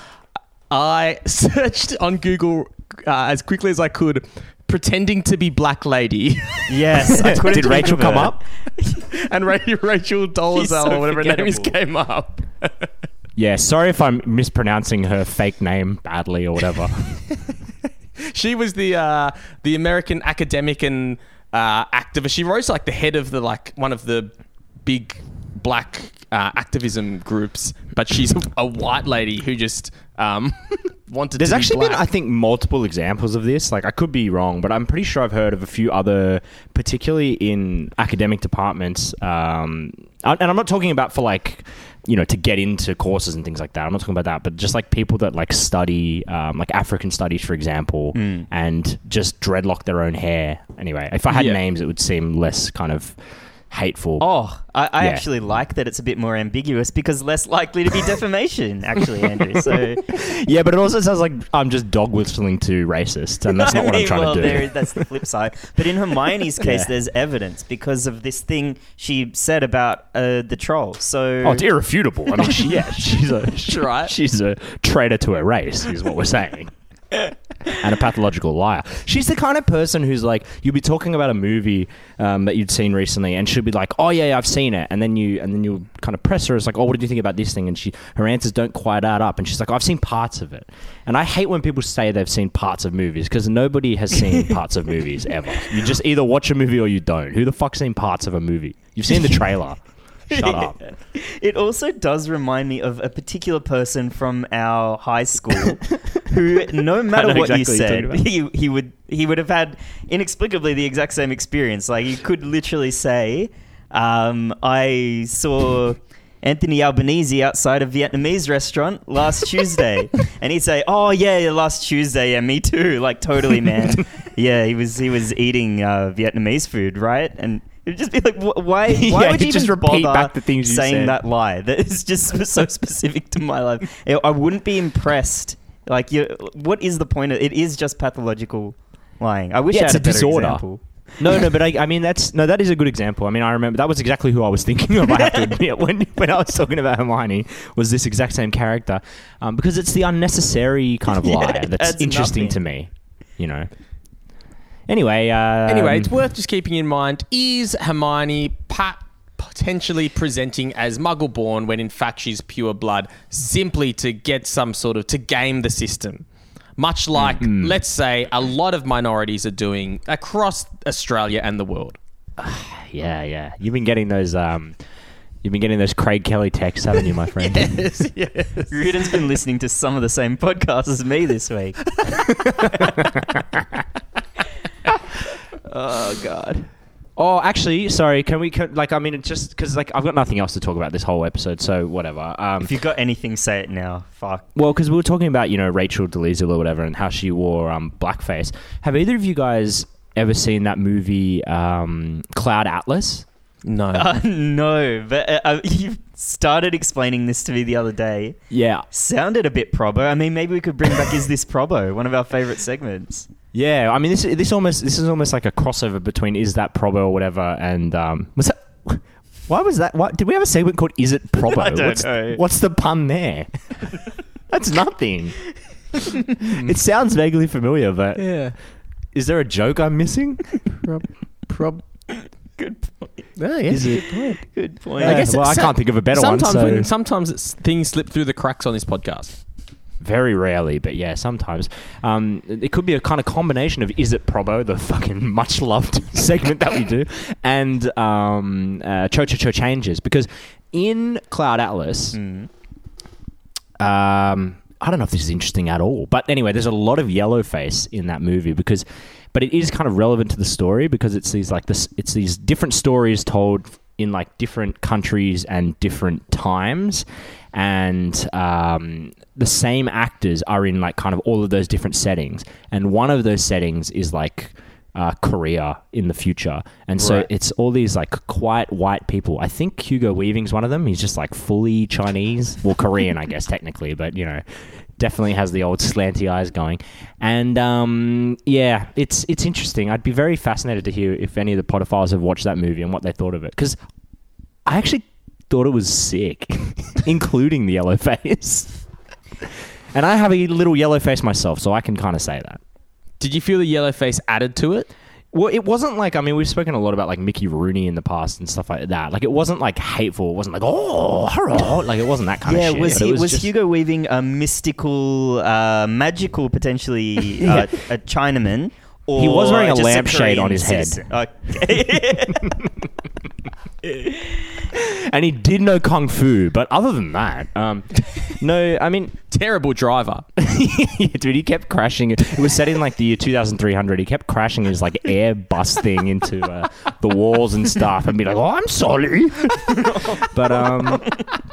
I searched on Google uh, as quickly as I could, pretending to be Black Lady, Yes. I couldn't Did Rachel come up? and Ra- Rachel Dolezal so or whatever her name is came up. Yeah, sorry if I'm mispronouncing her fake name badly or whatever. She was the uh, the American academic and uh, activist. She rose like the head of the like one of the big black uh, activism groups, but she's a, a white lady who just um, wanted. There's be actually been. I think, multiple examples of this. Like, I could be wrong, but I'm pretty sure I've heard of a few other, particularly in academic departments. Um, and I'm not talking about for like, you know, to get into courses and things like that. I'm not talking about that, but just like people that like study, um, like African studies, for example, and just dreadlock their own hair. Anyway, if I had Yeah. names, it would seem less kind of hateful. Oh, I, I Yeah. actually like that it's a bit more ambiguous because less likely to be defamation, actually, Andrew. So Yeah, but it also sounds like I'm just dog whistling to racists, and that's not what I'm trying well, to do. There, that's the flip side. But in Hermione's case, Yeah. there's evidence because of this thing she said about uh, the troll. So Oh, it's irrefutable. I mean, she, yeah, she's a she- right. She's a traitor to her race, is what we're saying, and a pathological liar. She's the kind of person who's like, you'll be talking about a movie um, that you'd seen recently, and she'll be like, "Oh yeah, yeah, I've seen it," and then you and then you kind of press her. It's like, "Oh, what did you think about this thing?" And she her answers don't quite add up, and she's like, "I've seen parts of it." And I hate when people say they've seen parts of movies because nobody has seen parts of movies ever. You just either watch a movie or you don't. Who the fuck's seen parts of a movie? You've seen the trailer. Shut up. It also does remind me of a particular person from our high school who, no matter what you exactly you're said, he, he would he would have had inexplicably the exact same experience. Like you could literally say, um, "I saw." Anthony Albanese outside a Vietnamese restaurant last Tuesday, and he'd say, "Oh yeah, yeah, last Tuesday, yeah, me too." Like totally, man. yeah, he was he was eating uh, Vietnamese food, right? And it'd just be like, wh- why? Why Yeah, would you just even repeat back the things you saying said. that lie? That is just so specific to my life. I- wouldn't be impressed. Like, you, what is the point of it? Is just pathological lying. I wish Yeah, I it's a a disorder. example. No, no, but I, I mean that's no, that is a good example. I mean, I remember that was exactly who I was thinking of. I have to admit when when I was talking about Hermione was this exact same character, um, because it's the unnecessary kind of Yeah, lie it that's interesting nothing. to me. You know. Anyway, uh, Anyway, it's worth just keeping in mind: is Hermione pa- potentially presenting as Muggle-born when in fact she's pure blood, simply to get some sort of to game the system? Much like, let's say, a lot of minorities are doing across Australia and the world. yeah, yeah. You've been getting those. Um, you've been getting those Craig Kelly texts, haven't you, my friend? yes, yes. Ruden's been listening to some of the same podcasts as me this week. Oh God. Oh, actually, sorry. Can we can, like? I mean, it's just because like I've got nothing else to talk about this whole episode, so whatever. Um, If you've got anything, say it now. Fuck. Well, because we were talking about you know Rachel Dolezal or whatever, and how she wore um, blackface. Have either of you guys ever seen that movie um, Cloud Atlas? No. Uh, no, but uh, uh, you started explaining this to me the other day. Yeah, Sounded a bit probo. I mean, maybe we could bring back "Is This Probo?" One of our favorite segments. Yeah. I mean, this this almost this is almost like a crossover between Is That Probo or whatever, and um, was that. Why was that? What did we have a segment called "Is It Probo"? I don't what's, know. what's the pun there? That's nothing. it sounds vaguely familiar, but yeah. is there a joke I'm missing? Prob. Prob. Good point. Oh, yeah. Is it? Good point. Yeah, well, I can't think of a better one, sometimes so- when- sometimes things slip through the cracks on this podcast. Very rarely, but yeah, sometimes. Um, it could be a kind of combination of Is It Probo, the fucking much loved segment that we do, and um, uh, Cho Cho Cho Changes. Because in Cloud Atlas, Mm. um, I don't know if this is interesting at all, but anyway, there's a lot of yellow face in that movie because, but it is kind of relevant to the story because it's these like this, it's these different stories told in like different countries and different times, and um, the same actors are in like kind of all of those different settings, and one of those settings is like. Uh, Korea in the future, and so Right. it's all these like quiet white people. I think Hugo Weaving's one of them. He's just like fully Chinese, well Korean, I guess technically, but you know, definitely has the old slanty eyes going. And um, yeah, it's it's interesting. I'd be very fascinated to hear if any of the Potterfiles have watched that movie and what they thought of it, because I actually thought it was sick, including the yellow face. And I have a little yellow face myself, so I can kind of say that. Did you feel the yellow face added to it? Well, it wasn't like I mean we've spoken a lot about like Mickey Rooney in the past and stuff like that. Like it wasn't like hateful. It wasn't like oh, hello. like it wasn't that kind yeah, of shit. was it he was, just- Hugo Weaving a mystical, uh, magical, potentially uh, a Chinaman? Or He was wearing a lampshade on his head. Okay. and he did know kung fu, but other than that, um, no. I mean, Terrible driver. dude, he kept crashing. It was set in like the year 2300. He kept crashing his like air bus thing into uh, the walls and stuff, and be like, "Oh, I'm sorry." but um,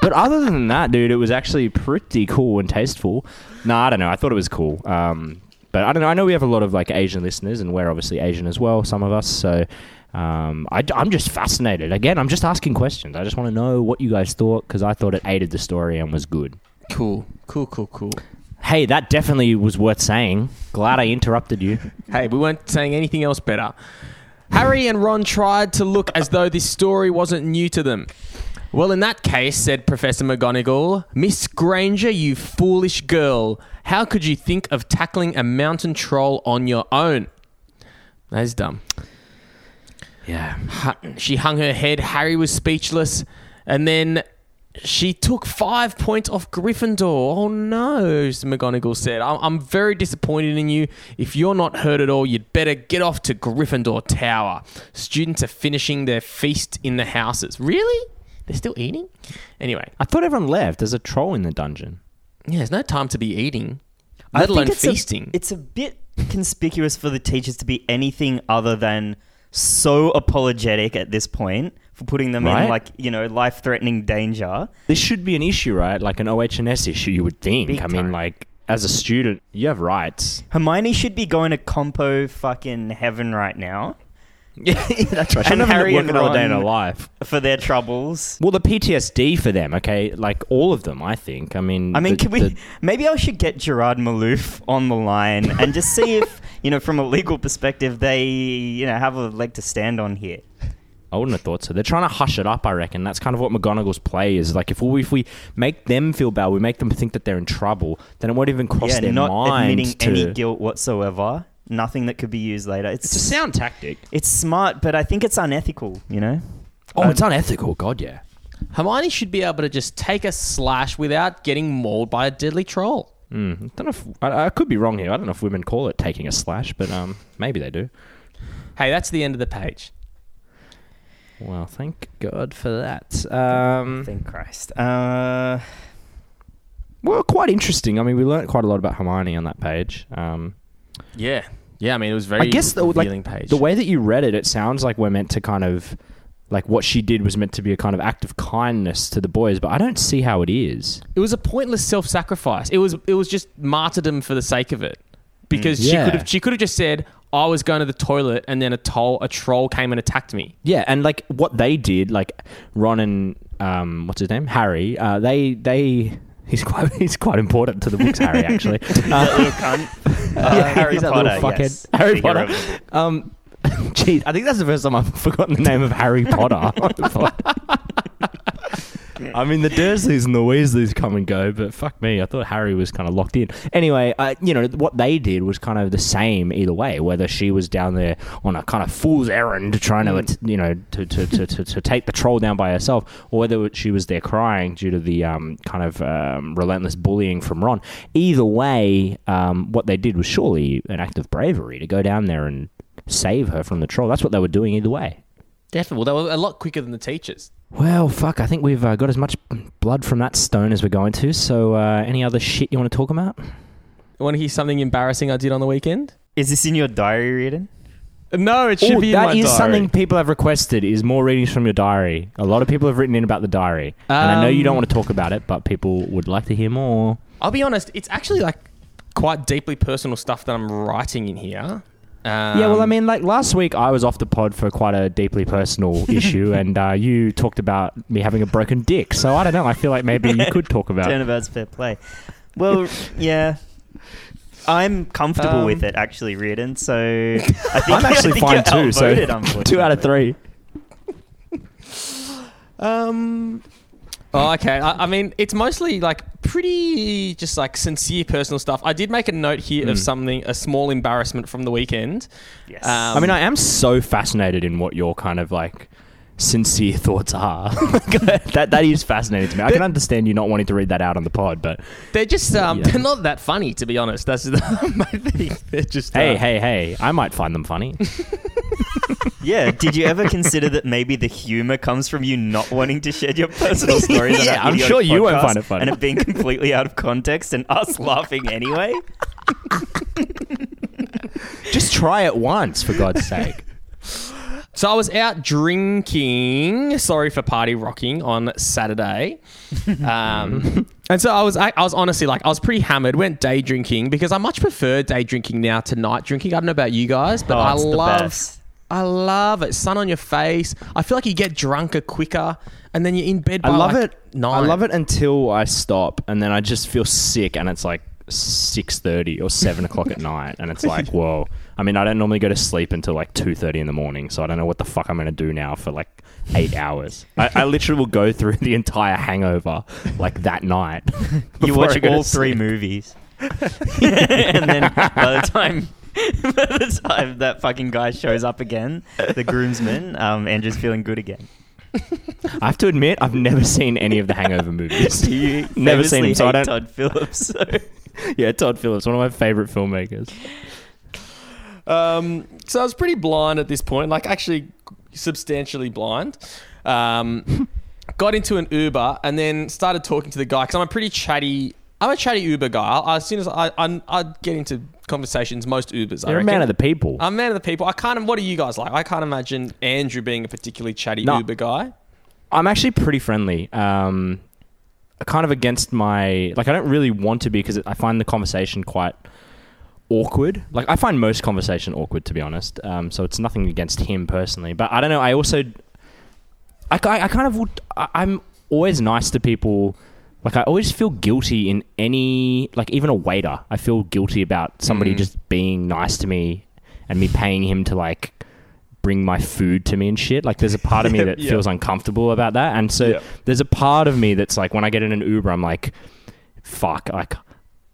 but other than that, dude, it was actually pretty cool and tasteful. No, I don't know. I thought it was cool. Um, but I don't know. I know we have a lot of like Asian listeners, and we're obviously Asian as well. Some of us, so. Um, I, am just fascinated. Again, I'm just asking questions. I just want to know what you guys thought because I thought it aided the story and was good. Cool. Cool, cool, cool. Hey, that definitely was worth saying. Glad I interrupted you. Hey, we weren't saying anything else better. Harry and Ron tried to look as though this story wasn't new to them. Well, in that case, said Professor McGonagall, Miss Granger, you foolish girl, how could you think of tackling a mountain troll on your own? That's dumb. Yeah. She hung her head. Harry was speechless. And then she took five points off Gryffindor. Oh no, McGonagall said. I'm, I'm very disappointed in you. If you're not hurt at all, you'd better get off to Gryffindor Tower. Students are finishing their feast in the houses. Really? They're still eating? Anyway, I thought everyone left. There's a troll in the dungeon. yeah, there's no time to be eating, I let think alone it's a- feasting. it's a bit conspicuous for the teachers to be anything other than so apologetic at this point for putting them Right. in like you know life-threatening danger. This should be an issue, right? Like an OHS issue, you would think. Big I mean, like, as a student, you have rights. Hermione should be going to compo fucking heaven right now. Yeah, that's right. And And Harry and working all day in her life. for their troubles. Well, the PTSD for them, okay, like all of them, I think. I mean, I mean, the- can we? the- maybe I should get Gerard Malouf on the line and just see if, you know, from a legal perspective, they, you know, have a leg to stand on here. I wouldn't have thought so. They're trying to hush it up. I reckon that's kind of what McGonagall's play is. Like, if we if we make them feel bad, we make them think that they're in trouble, then it won't even cross yeah, their not mind admitting to. any guilt whatsoever. Nothing that could be used later. It's, it's a sound tactic. It's smart, but I think it's unethical. You know. Oh, it's unethical. God, yeah. Hermione should be able to just take a slash without getting mauled by a deadly troll. Mm. I don't know if I, I could be wrong here. I don't know if women call it taking a slash, but um, maybe they do. Hey, that's the end of the page. Well, thank God for that. Um, Thank Christ. Uh, well, quite interesting. I mean, we learned quite a lot about Hermione on that page. Um, Yeah. Yeah, I mean, it was very I guess the, like, page. the way that you read it, it sounds like we're meant to kind of like what she did was meant to be a kind of act of kindness to the boys, but I don't see how it is. it was a pointless self-sacrifice. It was it was just martyrdom for the sake of it. Because she Yeah. could have she could have just said I was going to the toilet and then a toll a troll came and attacked me. Yeah, and like what they did, like Ron and um, what's his name, Harry. Uh, they they he's quite he's quite important to the books, Harry. Actually, that little cunt. Uh, Yeah, Harry he's that Potter. little fuckhead. yes. Harry Figure Potter. of- Um, geez, I think that's the first time I've forgotten the name of Harry Potter. I mean, the Dursleys and the Weasleys come and go, but fuck me, I thought Harry was kind of locked in. Anyway, uh, you know what they did was kind of the same either way. Whether she was down there on a kind of fool's errand, trying to, you know, to to, to, to, to take the troll down by herself, or whether she was there crying due to the um, kind of um, relentless bullying from Ron. Either way, um, what they did was surely an act of bravery to go down there and save her from the troll. That's what they were doing either way. Definitely. Well, they were a lot quicker than the teachers. Well, fuck, I think we've uh, got as much blood from that stone as we're going to. So, uh, any other shit you want to talk about? You want to hear something embarrassing I did on the weekend? Is this in your diary, reading? No, it should Ooh, be in that my is diary. something people have requested is more readings from your diary. A lot of people have written in about the diary. and I know you don't Um, want to talk about it, but people would like to hear more. I'll be honest, it's actually like quite deeply personal stuff that I'm writing in here. Um, yeah, well, I mean, like last week I was off the pod for quite a deeply personal issue, and uh, you talked about me having a broken dick. So I don't know. I feel like maybe you could talk about. Turnabout's fair play. Well, yeah. I'm comfortable Um, with it, actually, Reardon. So I think I'm I actually think fine you're too. So outvoted, two out of unfortunately. three. Um. Oh, okay. I, I mean, it's mostly like pretty just like sincere personal stuff. I did make a note here of something, a small embarrassment from the weekend. Yes. Um, I mean, I am so fascinated in what your kind of like sincere thoughts are. that that is fascinating to me. I can understand you not wanting to read that out on the pod, but They're just um, Yeah. they're not that funny, to be honest. That's the main thing. They're just hey, uh, hey, hey, I might find them funny. Yeah. Did you ever consider that maybe the humor comes from you not wanting to share your personal stories? Yeah, that I'm sure you won't podcast find it funny. And it being completely out of context and us laughing anyway. Just try it once, for God's sake. So I was out drinking. Sorry for party rocking on Saturday, um, and so I was. I, I was honestly like I was pretty hammered. Went day drinking because I much prefer day drinking now to night drinking. I don't know about you guys, but Oh, I it's the love. Best. I love it. Sun on your face. I feel like you get drunker quicker, and then you're in bed. By I love like it. Nine. I love it until I stop, and then I just feel sick, and it's like six thirty or seven o'clock at night, and it's like, whoa. I mean, I don't normally go to sleep until like two thirty in the morning, so I don't know what the fuck I'm going to do now for like eight hours. I, I literally will go through the entire hangover like that night. You watch I go to all three sleep. movies. and then by the time by the time that fucking guy shows up again, the groomsman, um, Andrew's feeling good again. I have to admit, I've never seen any of the Hangover movies. You Never seen famously him, so I don't- Todd Phillips. So. yeah, Todd Phillips, one of my favorite filmmakers. Um, so I was pretty blind at this point, like actually substantially blind. Um, got into an Uber and then started talking to the guy because I'm a pretty chatty. I'm a chatty Uber guy. I, as soon as I, I I get into conversations, most Ubers. I You're a man of the people. I'm a man of the people. I can't. What are you guys like? I can't imagine Andrew being a particularly chatty No. Uber guy. I'm actually pretty friendly. Um, kind of against my like. I don't really want to be because I find the conversation quite awkward. Like I find most conversation awkward, to be honest. Um, so it's nothing against him personally, but I don't know. I also, I, ki- I kind of would. I, I'm always nice to people. Like I always feel guilty in any like even a waiter. I feel guilty about somebody Mm. just being nice to me and me paying him to like bring my food to me and shit. Like there's a part of me that Yeah. feels uncomfortable about that. And so Yeah. there's a part of me that's like when I get in an Uber, I'm like, fuck, like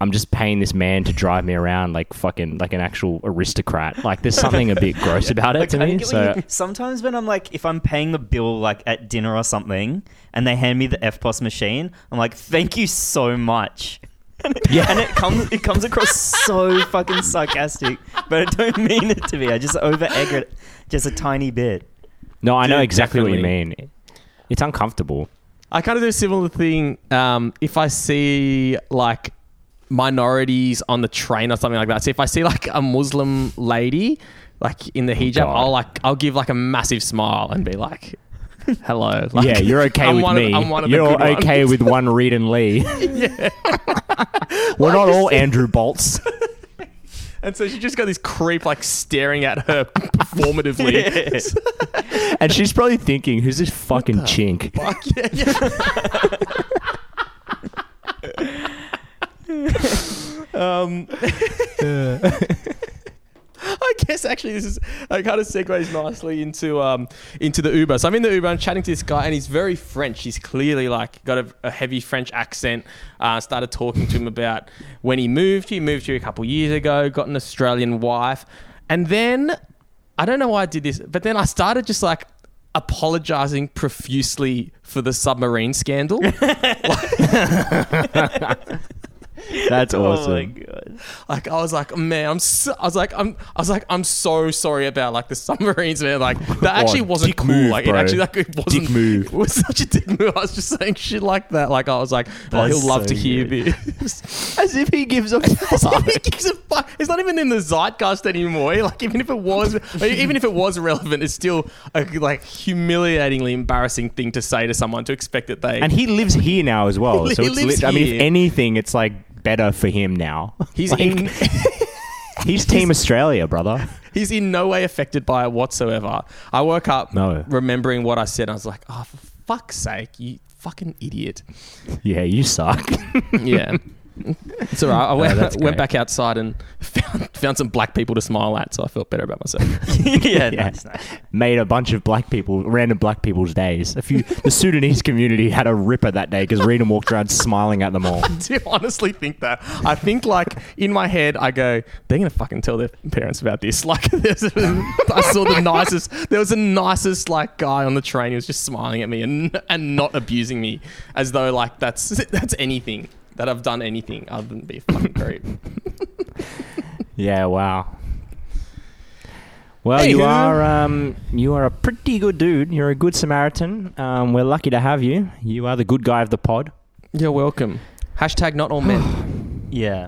I'm just paying this man to drive me around like fucking like an actual aristocrat. Like there's something a bit gross about it I to me. So you- sometimes when I'm like, if I'm paying the bill like at dinner or something, and they hand me the EFTPOS machine, I'm like, thank you so much. And it, Yeah. and it comes it comes across so fucking sarcastic, but I don't mean it to be. I just over egg it just a tiny bit. no, I know Dude, exactly what you mean. It's uncomfortable. I kind of do a similar thing. Um, if I see like minorities on the train or something like that. So if I see like a Muslim lady like in the oh, hijab, God. I'll like I'll give like a massive smile and be like, "Hello." Like, yeah, you're okay I'm with one of- me. I'm one of the you're good okay ones. with one Reed and Lee. We're not all Andrew Bolts. And so she just got this creep like staring at her performatively. and she's probably thinking, who's this fucking chink? Fuck yeah, yeah. Um, I guess actually this is it kind of segues nicely into um into the Uber. So I'm in the Uber, I'm chatting to this guy, and he's very French. He's clearly like got a, a heavy French accent. Uh, started talking to him about when he moved. He moved here a couple years ago, got an Australian wife, and then I don't know why I did this, but then I started just like apologizing profusely for the submarine scandal. That's awesome. Oh my god. like I was like, man, I'm so, I was like, I'm I was like, I'm so sorry about like the submarines, man. Like that actually Oh, wasn't cool. move, like bro. it actually like it wasn't Dick move. It was such a dick move. I was just saying shit like that. Like I was like, oh, That's he'll love so to hear good. this. As if he gives a As if fuck. he gives a fuck. It's not even in the zeitgeist anymore. Like even if it was, even if it was relevant, it's still a like humiliatingly embarrassing thing to say to someone to expect that they. And he lives here now as well. He so it's lives lit- I mean, if anything, it's like better for him now. he's Like, in. he's Team Australia, brother. He's in no way affected by it whatsoever. I woke up No. remembering what I said. I was like, oh, for fuck's sake, you fucking idiot. Yeah, you suck. Yeah. It's all right. I went, that's went back outside and found, found some black people to smile at, so I felt better about myself. yeah, Yeah. nice, nice. Made a bunch of black people, random black people's days. A few, the Sudanese community had a ripper that day because Rena walked around smiling at them all. I do honestly think that? I think, like, in my head, I go, they're going to fucking tell their parents about this. Like, there's a, I saw the nicest, there was the nicest, like, guy on the train who was just smiling at me and, and not abusing me as though, like, that's, that's anything. That I've done anything other than be a fucking creep. Yeah, wow. Well, you Anywho. are um, you are a pretty good dude. You're a good Samaritan. Um, we're lucky to have you. You are the good guy of the pod. You're welcome. Hashtag not all men. Yeah.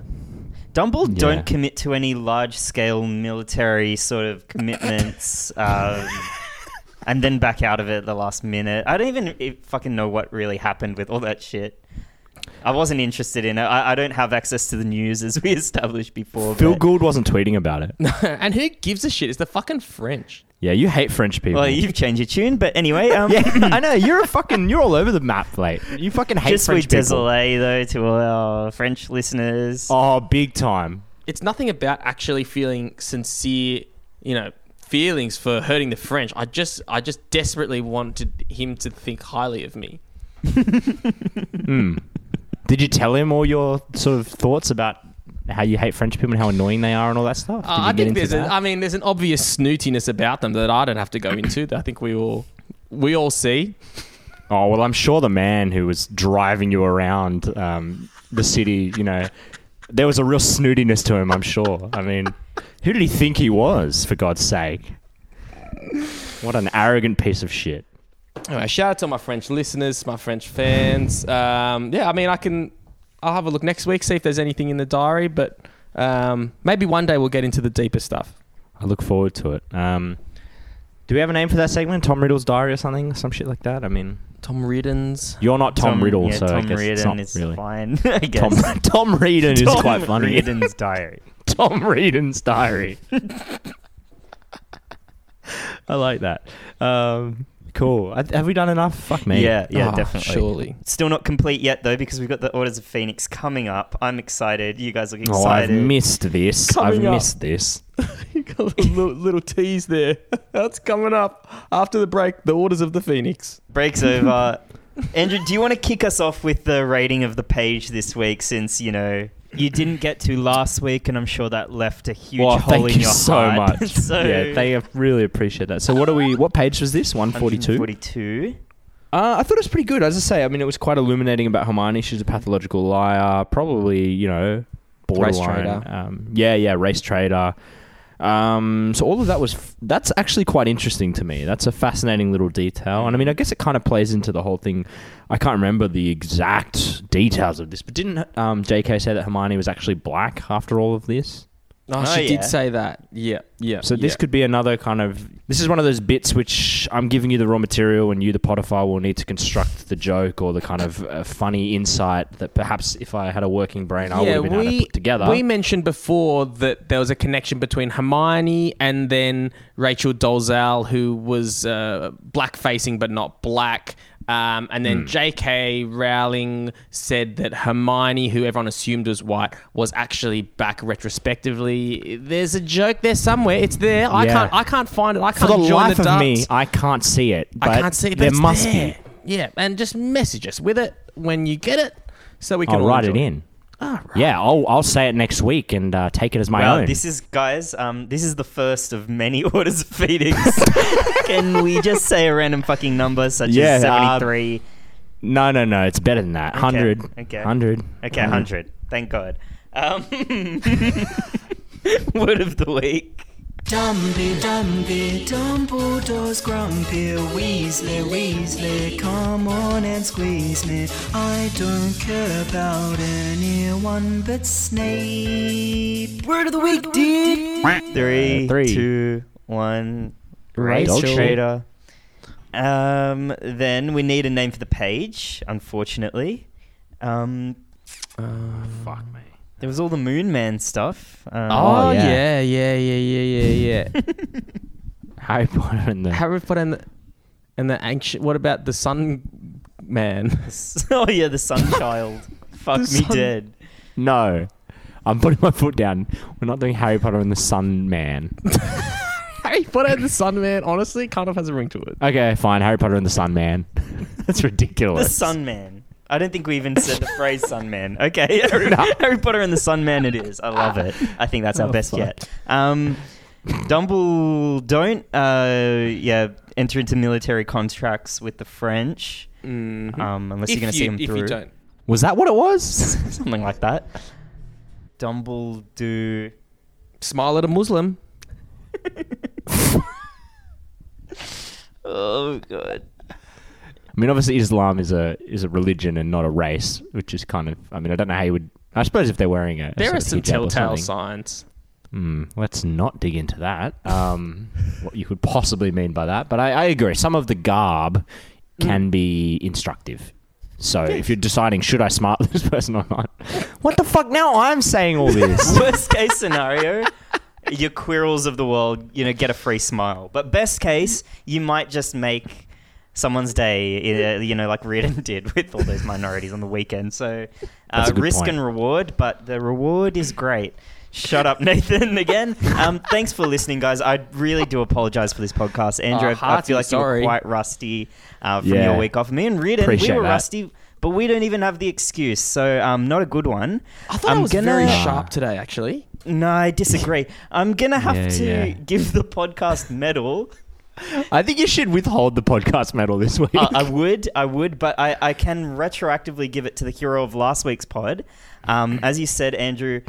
Dumble Yeah. don't commit to any large scale military sort of commitments um, and then back out of it at the last minute. I don't even i- fucking know what really happened with all that shit. I wasn't interested in it. I, I don't have access to the news as we established before. Phil but- Gould wasn't tweeting about it. and who gives a shit? It's the fucking French. Yeah, you hate French people. Well, you've changed your tune, but anyway, um, yeah, I know. You're a fucking. You're all over the map, mate. You fucking hate just French with people. désolé though to all our French listeners. Oh, big time. It's nothing about actually feeling sincere, you know, feelings for hurting the French. I just, I just desperately wanted him to think highly of me. Hmm. Did you tell him all your sort of thoughts about how you hate French people and how annoying they are and all that stuff? Uh, I think there's, a? I mean, there's an obvious snootiness about them that I don't have to go into. That I think we all, we all see. Oh well, I'm sure the man who was driving you around um, the city, you know, there was a real snootiness to him. I'm sure. I mean, who did he think he was? For God's sake! What an arrogant piece of shit. Anyway, shout out to my French listeners, my French fans. Um, yeah, I mean, I can. I'll have a look next week, see if there's anything in the diary, but um, maybe one day we'll get into the deeper stuff. I look forward to it. Um, do we have a name for that segment? Tom Riddle's diary or something? Some shit like that. I mean, Tom Riddens. you're not Tom, Riddle, yeah, so Tom I guess it's not is really. fine. I guess. Tom Tom Reardon is quite funny. Reardon's diary. Tom Tom Reedon's diary. I like that. Um, cool. I- Have we done enough? Fuck me. Yeah, yeah, Oh, definitely. Surely. Still not complete yet though, because we've got the Orders of Phoenix coming up. I'm excited. You guys look Oh, I've excited. missed this. Coming I've up. missed this. you got a little, little tease there. That's coming up after the break. The Orders of the Phoenix. Breaks over. Andrew, do you want to kick us off with the rating of the page this week? Since you know You didn't get to last week, and I'm sure that left a huge Well, hole thank in you your so heart. much. So- yeah, they really appreciate that. So, what are we? What page was this? One forty-two. 142. Uh, I thought it was pretty good. As I say, I mean, it was quite illuminating about Hermione. She's a pathological liar, probably, you know, borderline. trader. Um, yeah, yeah, race trader. Um, so all of that was f- that's actually quite interesting to me. That's a fascinating little detail, and I mean, I guess it kind of plays into the whole thing. I can't remember the exact details of this, but didn't um, J.K. say that Hermione was actually black after all of this? Oh, Oh, she yeah. did say that. Yeah, yeah. So this yeah. could be another kind of. This is one of those bits which I'm giving you the raw material, and you, the Potterfile, will need to construct the joke or the kind of uh, funny insight that perhaps if I had a working brain, I would have been able to put together. We mentioned before that there was a connection between Hermione and then Rachel Dolezal, who was uh, black facing but not black. Um, and then J.K. Rowling said that Hermione, who everyone assumed was white, was actually back retrospectively. There's a joke there somewhere. It's there. I Yeah. can't. I can't find it. I can't the join life the of me. I can't see it. But I can't see it. There it's must there. be. Yeah, and just message us with it when you get it, so we can. I'll write it in. Right. Yeah, I'll I'll say it next week and uh, take it as my well, own. this is guys. Um, this is the first of many orders of Phoenix. Can we just say a random fucking number such Yeah, as uh, seventy-three? no, no, no. It's better than that. Okay, Hundred. okay. Hundred. okay, hundred. Thank God. Um, word of the week. Dumpy, Dumpy, Dumbledore's grumpy. Weasley, Weasley, come on and squeeze me. I don't care about anyone but Snape. Word of the week, dude. Three, Three. two, one. Rachel. Trader. Um, then we need a name for the page. Unfortunately, um, Fuck me. There was all the Moon Man stuff. Um, Oh, Oh, yeah, yeah. yeah, yeah, yeah, yeah, yeah. Harry Potter and the. Harry Potter and the, and the ancient. What about the Sun Man? oh yeah, the Sun Child. Fuck The me Sun- dead. No, I'm putting my foot down. We're not doing Harry Potter and the Sun Man. Harry Potter and the Sun Man. Honestly, kind of has a ring to it. Okay, fine. Harry Potter and the Sun Man. That's ridiculous. The. Sun Man. I don't think we even said the phrase Sun Man. Okay, Harry, Harry Potter and the Sun Man it is. I love it. I think that's our Oh, best fuck. yet. Um, Dumble don't uh, yeah enter into military contracts with the French Mm-hmm. um, unless you're going to see them if through. you don't. Was that what it was? Something like that. Dumble do. Smile at a Muslim. Oh god. I mean, obviously, Islam is a is a religion and not a race, which is kind of. I mean, I don't know how you would. I suppose if they're wearing a, a There are some telltale signs. Hmm, let's not dig into that. Um, what you could possibly mean by that, but I, I agree. Some of the garb can be instructive. So if you're deciding should I smart this person or not, what the fuck? Now I'm saying all this. Worst case scenario, your Quirrells of the world, you know, get a free smile. But best case, you might just make someone's day, uh, you know, like Reardon did with all those minorities on the weekend. So, uh, risk point. and reward, but the reward is great. Shut up, Nathan. Again, um, thanks for listening, guys. I really do apologize for this podcast, Andrew. Oh, I- feel like you were quite rusty uh, from Yeah. your week off. Me and Reardon, Appreciate we were that. rusty, but we don't even have the excuse. So, um, not a good one. I thought I'm I was gonna- very sharp today, actually. No, I disagree. I'm gonna have Yeah, to yeah. give the podcast medal. I think you should withhold the podcast medal this week. Uh, I would, I would, but I, I can retroactively give it to the hero of last week's pod. Um, as you said, Andrew,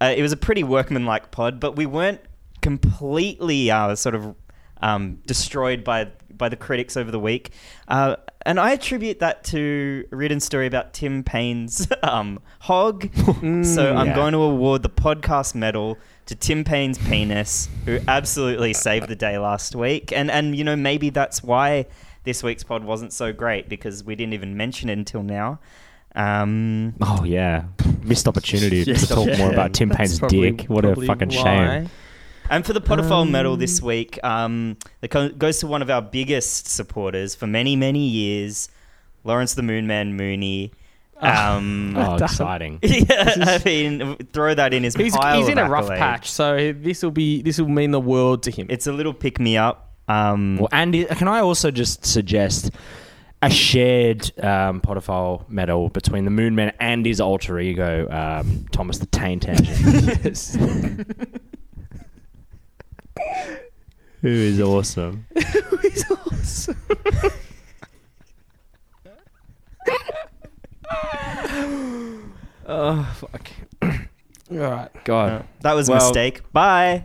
uh, it was a pretty workmanlike pod, but we weren't completely uh, sort of um, destroyed by by the critics over the week. Uh, and I attribute that to Reardon's story about Tim Payne's um, hog. so I'm yeah. going to award the podcast medal to Tim Payne's penis, who absolutely saved the day last week. And and you know maybe that's why this week's pod wasn't so great because we didn't even mention it until now. Um, oh yeah, missed opportunity to talk Yeah, more about Tim that's Payne's probably- dick. What a fucking why. shame. And for the Potterfile medal this week, um, it goes to one of our biggest supporters for many, many years, Lawrence the Moonman Mooney. Um, Oh, exciting. yeah, I mean, throw that in his He's, pile he's in of a rough accolades. patch, so this will be this will mean the world to him. It's a little pick me up. Um, Well, Andy, can I also just suggest a shared um, Potterfile medal between the Moon Moonman and his alter ego, um, Thomas the Taint Engine, yes. who is awesome. He's awesome. Oh fuck! All right. God. that was a Well- mistake. Bye.